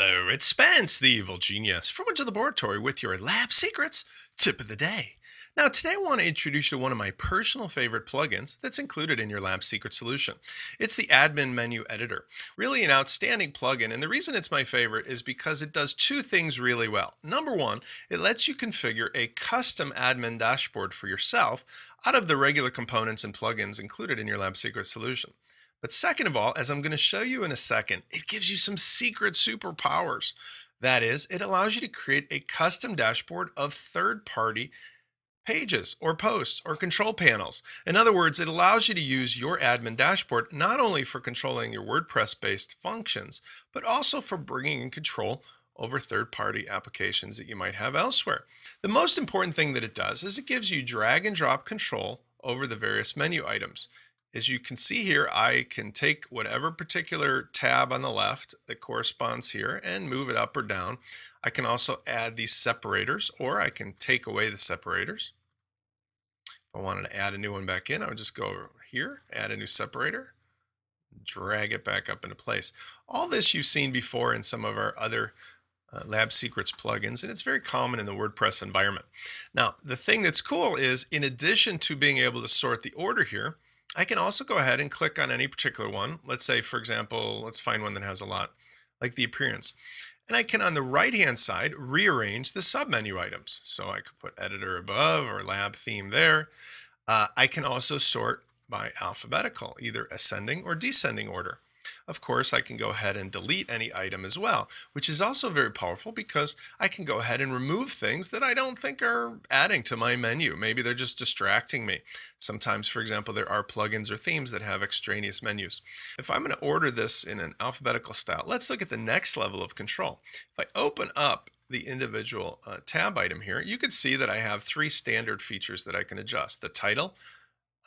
it's Spence, the evil genius, from the Laboratory with your lab secrets tip of the day. Now, today I want to introduce you to one of my personal favorite plugins that's included in your lab secret solution. It's the Admin Menu Editor. Really an outstanding plugin, and the reason it's my favorite is because it does two things really well. Number one, it lets you configure a custom admin dashboard for yourself out of the regular components and plugins included in your lab secret solution. But second of all, as I'm going to show you in a second, it gives you some secret superpowers. That is, it allows you to create a custom dashboard of third party pages or posts or control panels. In other words, it allows you to use your admin dashboard not only for controlling your WordPress based functions, but also for bringing in control over third party applications that you might have elsewhere. The most important thing that it does is it gives you drag and drop control over the various menu items. As you can see here, I can take whatever particular tab on the left that corresponds here and move it up or down. I can also add these separators or I can take away the separators. If I wanted to add a new one back in, I would just go here, add a new separator, drag it back up into place. All this you've seen before in some of our other uh, Lab Secrets plugins, and it's very common in the WordPress environment. Now, the thing that's cool is in addition to being able to sort the order here, I can also go ahead and click on any particular one. Let's say, for example, let's find one that has a lot, like the appearance. And I can, on the right-hand side, rearrange the submenu items. So I could put editor above or lab theme there. Uh, I can also sort by alphabetical, either ascending or descending order. Of course, I can go ahead and delete any item as well, which is also very powerful because I can go ahead and remove things that I don't think are adding to my menu. Maybe they're just distracting me. Sometimes, for example, there are plugins or themes that have extraneous menus. If I'm going to order this in an alphabetical style, let's look at the next level of control. If I open up the individual uh, tab item here, you can see that I have three standard features that I can adjust. The title,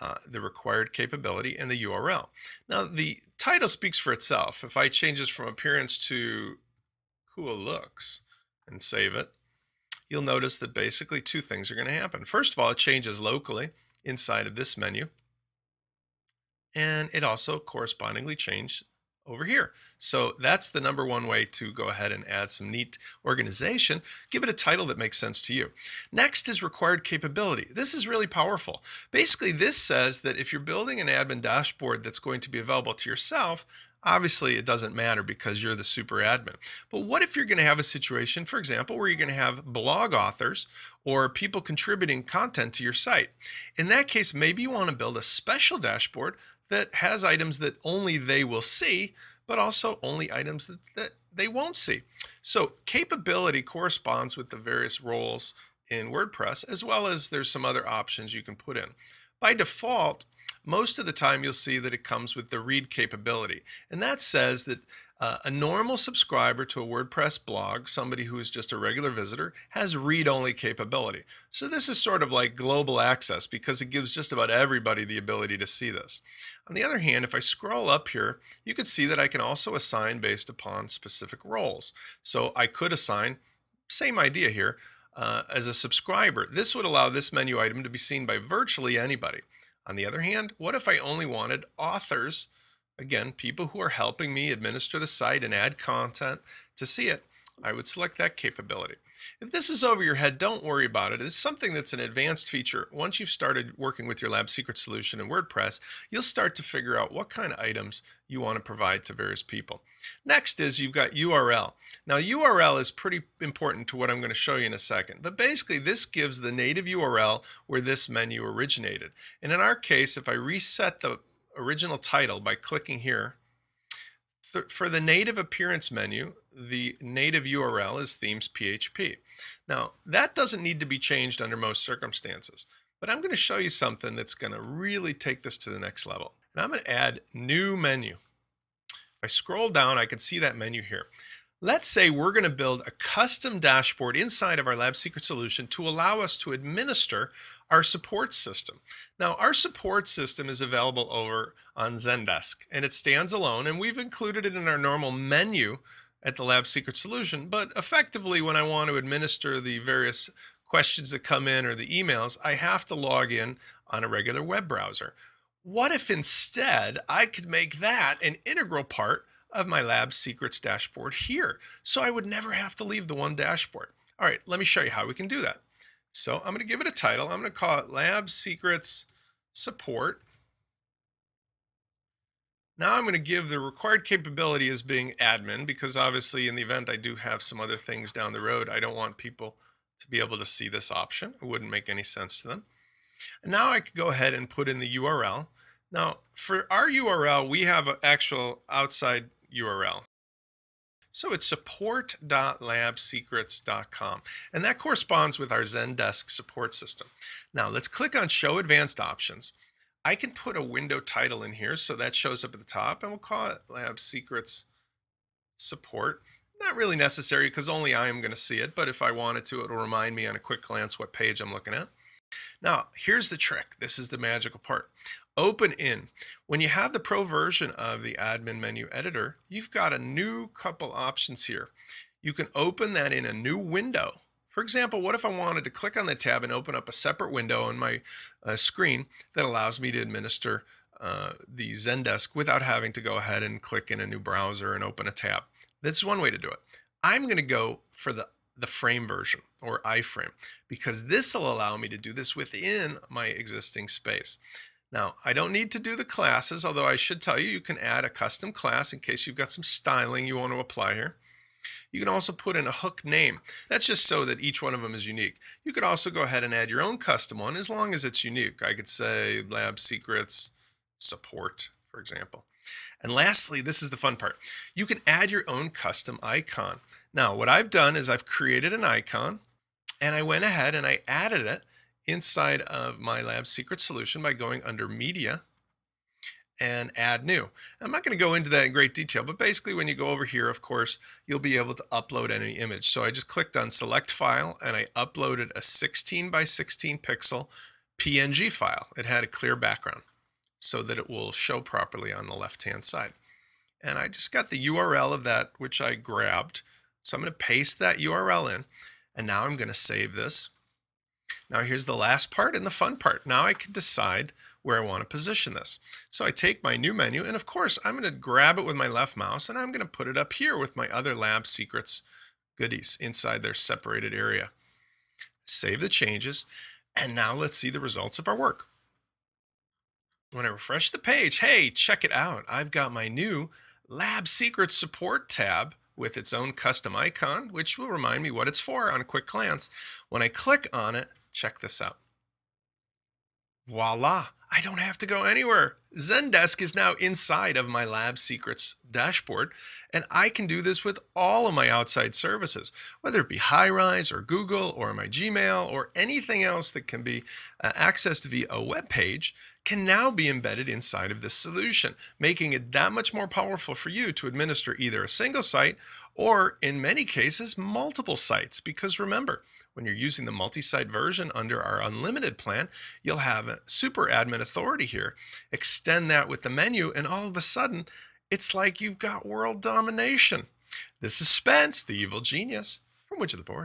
uh, the required capability, and the URL. Now, the title speaks for itself. If I change this from appearance to cool looks and save it, you'll notice that basically two things are going to happen. First of all, it changes locally inside of this menu, and it also correspondingly changes over here. So that's the number one way to go ahead and add some neat organization. Give it a title that makes sense to you. Next is required capability. This is really powerful. Basically, this says that if you're building an admin dashboard that's going to be available to yourself, Obviously, it doesn't matter because you're the super admin. But what if you're going to have a situation, for example, where you're going to have blog authors or people contributing content to your site? In that case, maybe you want to build a special dashboard that has items that only they will see, but also only items that, that they won't see. So capability corresponds with the various roles in WordPress, as well as there's some other options you can put in. By default, most of the time you'll see that it comes with the read capability. And that says that uh, a normal subscriber to a WordPress blog, somebody who is just a regular visitor, has read only capability. So this is sort of like global access because it gives just about everybody the ability to see this. On the other hand, if I scroll up here, you can see that I can also assign based upon specific roles. So I could assign, same idea here, uh, as a subscriber. This would allow this menu item to be seen by virtually anybody. On the other hand, what if I only wanted authors Again, people who are helping me administer the site and add content to see it, I would select that capability. If this is over your head, don't worry about it. It's something that's an advanced feature. Once you've started working with your Lab Secret solution in WordPress, you'll start to figure out what kind of items you want to provide to various people. Next is you've got URL. Now URL is pretty important to what I'm going to show you in a second, but basically this gives the native URL where this menu originated. And in our case, if I reset the original title by clicking here. Th for the native appearance menu, the native URL is themes PHP. Now, that doesn't need to be changed under most circumstances, but I'm going to show you something that's going to really take this to the next level. And I'm going to add new menu. If I scroll down, I can see that menu here. Let's say we're going to build a custom dashboard inside of our Lab Secret solution to allow us to administer our support system. Now, our support system is available over on Zendesk, and it stands alone, and we've included it in our normal menu at the Lab Secret solution. But effectively, when I want to administer the various questions that come in or the emails, I have to log in on a regular web browser. What if instead I could make that an integral part of my lab secrets dashboard here. So I would never have to leave the one dashboard. All right, let me show you how we can do that. So I'm going to give it a title. I'm going to call it Lab Secrets Support. Now I'm going to give the required capability as being admin because obviously in the event I do have some other things down the road, I don't want people to be able to see this option. It wouldn't make any sense to them. And now I could go ahead and put in the URL. Now for our URL, we have an actual outside URL. So it's support.labsecrets.com. And that corresponds with our Zendesk support system. Now let's click on Show Advanced Options. I can put a window title in here so that shows up at the top and we'll call it Lab Secrets Support. Not really necessary because only I am going to see it, but if I wanted to, it'll remind me on a quick glance what page I'm looking at. Now, here's the trick. This is the magical part. Open in. When you have the pro version of the admin menu editor, you've got a new couple options here. You can open that in a new window for example, what if I wanted to click on the tab and open up a separate window on my uh, screen that allows me to administer uh, the Zendesk without having to go ahead and click in a new browser and open a tab? That's one way to do it. I'm going to go for the the frame version or iframe because this will allow me to do this within my existing space. Now, I don't need to do the classes, although I should tell you, you can add a custom class in case you've got some styling you want to apply here. You can also put in a hook name. That's just so that each one of them is unique. You could also go ahead and add your own custom one as long as it's unique. I could say lab secrets support, for example. And lastly, this is the fun part. You can add your own custom icon. Now, what I've done is I've created an icon and I went ahead and I added it inside of my lab secret solution by going under media and add new. I'm not going to go into that in great detail, but basically when you go over here, of course, you'll be able to upload any image. So I just clicked on select file and I uploaded a 16 by 16 pixel PNG file. It had a clear background so that it will show properly on the left-hand side. And I just got the URL of that, which I grabbed. So I'm going to paste that URL in. And now I'm going to save this. Now here's the last part and the fun part. Now I can decide where I want to position this. So I take my new menu and of course I'm going to grab it with my left mouse and I'm going to put it up here with my other lab secrets goodies inside their separated area. Save the changes and now let's see the results of our work. When I refresh the page, hey, check it out. I've got my new Lab Secrets Support tab with its own custom icon, which will remind me what it's for on a quick glance. When I click on it, check this out. Voila, I don't have to go anywhere. Zendesk is now inside of my Lab Secrets dashboard, and I can do this with all of my outside services, whether it be Highrise or Google or my Gmail or anything else that can be uh, accessed via a web page can now be embedded inside of this solution, making it that much more powerful for you to administer either a single site or in many cases, multiple sites. Because remember, when you're using the multi-site version under our unlimited plan, you'll have a super admin authority here. Extend that with the menu, and all of a sudden, it's like you've got world domination. This is Spence, the evil genius, from Witch of the Board.